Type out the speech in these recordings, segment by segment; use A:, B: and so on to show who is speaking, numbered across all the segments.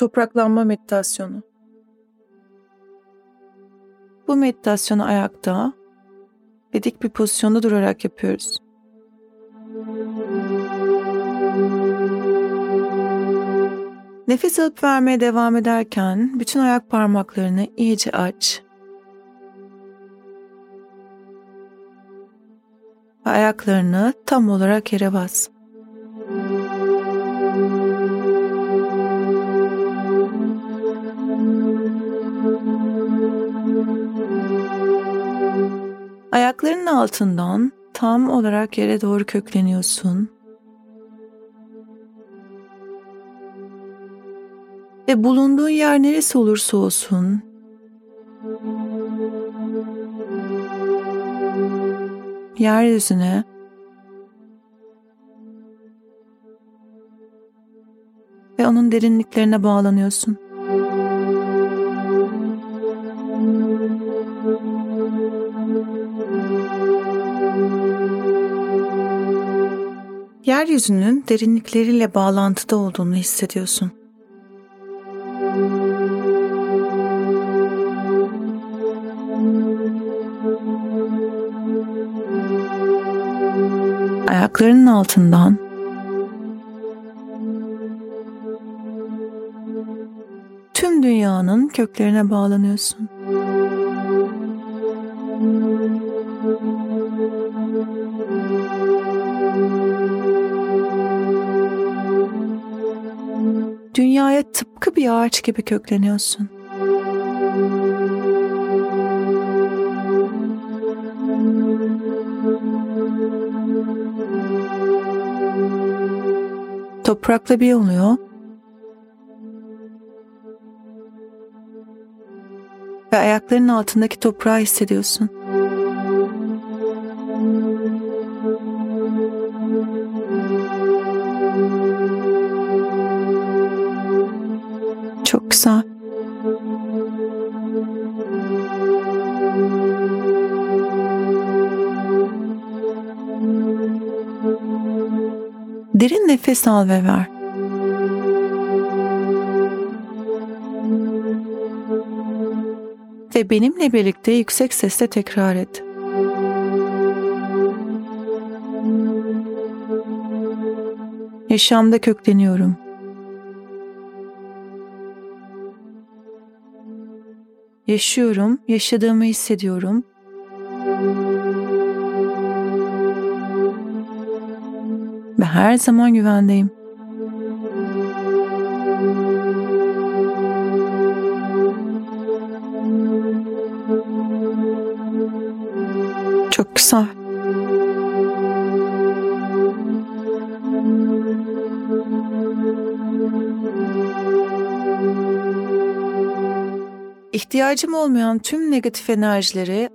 A: Topraklanma meditasyonu. Bu meditasyonu ayakta ve dik bir pozisyonda durarak yapıyoruz. Nefes alıp vermeye devam ederken bütün ayak parmaklarını iyice aç. Ve ayaklarını tam olarak yere bas. Altından tam olarak yere doğru kökleniyorsun. Ve bulunduğun yer neresi olursa olsun yeryüzüne ve onun derinliklerine bağlanıyorsun. Yeryüzünün derinlikleriyle bağlantıda olduğunu hissediyorsun. Ayaklarının altından tüm dünyanın köklerine bağlanıyorsun. Dünyaya tıpkı bir ağaç gibi kökleniyorsun. Toprakla bir oluyor ve ayaklarının altındaki toprağı hissediyorsun. Derin nefes al ve ver. Ve benimle birlikte yüksek sesle tekrar et. Yaşamda kökleniyorum. Yaşıyorum, yaşadığımı hissediyorum. Her zaman güvendeyim. Çok güzel. İhtiyacım olmayan tüm negatif enerjileri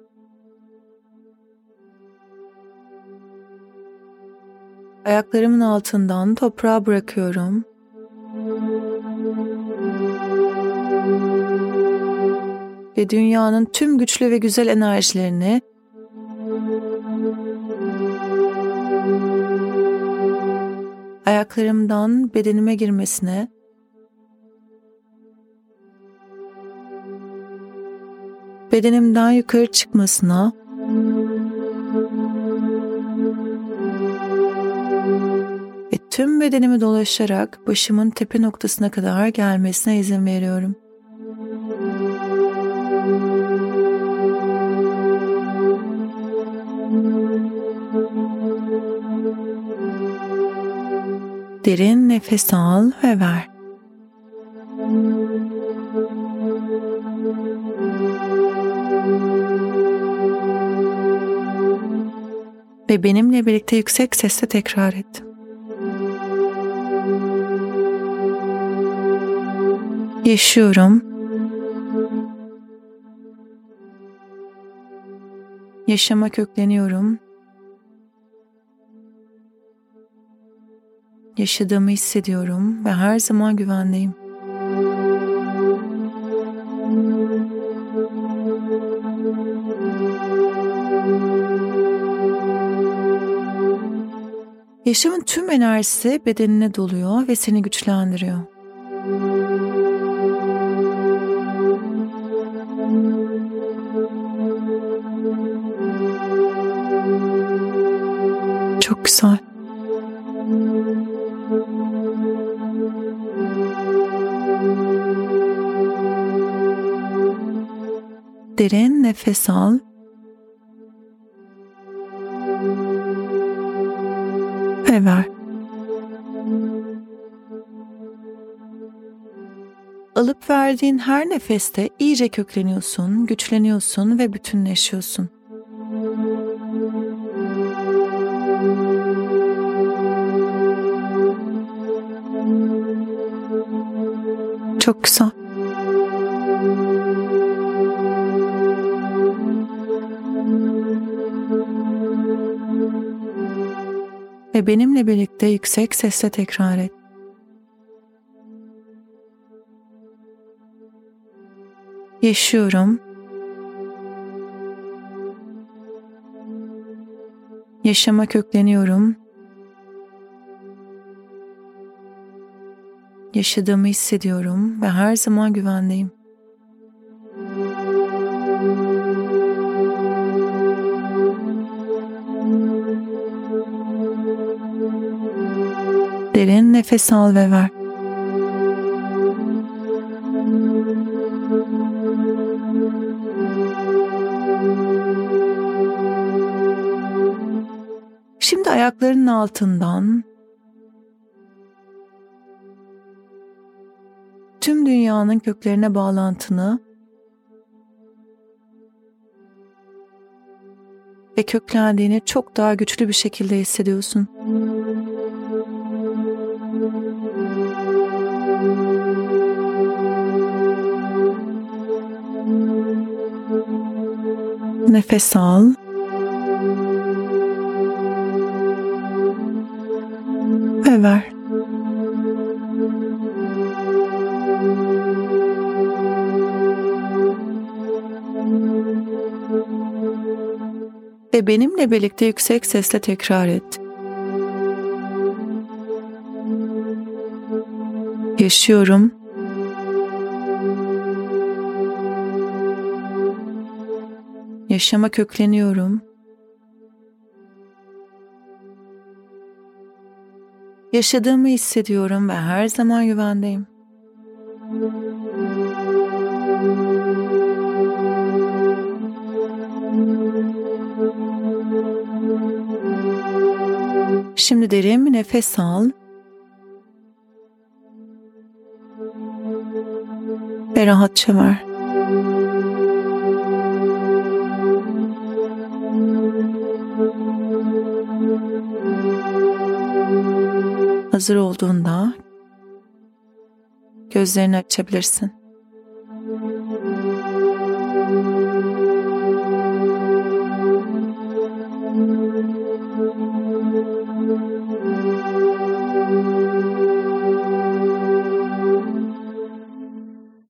A: ayaklarımın altından toprağa bırakıyorum. Ve dünyanın tüm güçlü ve güzel enerjilerini ayaklarımdan bedenime girmesine bedenimden yukarı çıkmasına tüm bedenimi dolaşarak başımın tepe noktasına kadar gelmesine izin veriyorum. Derin nefes al ve ver. Ve benimle birlikte yüksek sesle tekrar et. Yaşıyorum. Yaşama kökleniyorum. Yaşadığımı hissediyorum ve her zaman güvendeyim. Yaşamın tüm enerjisi bedenine doluyor ve seni güçlendiriyor. Çok. Derin nefes al. Ve ver. Alıp verdiğin her nefeste iyice kökleniyorsun, güçleniyorsun ve bütünleşiyorsun. Çok güzel. Ve benimle birlikte yüksek sesle tekrar et. Yaşıyorum. Yaşama kökleniyorum. Yaşadığımı hissediyorum ve her zaman güvendeyim. Derin nefes al ve ver. Şimdi ayaklarının altından tüm dünyanın köklerine bağlantını ve köklendiğini çok daha güçlü bir şekilde hissediyorsun. Nefes al. Ve ver. Benimle birlikte yüksek sesle tekrar et. Yaşıyorum. Yaşama kökleniyorum. Yaşadığımı hissediyorum ve her zaman güvendeyim. Şimdi derin bir nefes al. Ve rahatça ver. Hazır olduğunda gözlerini açabilirsin.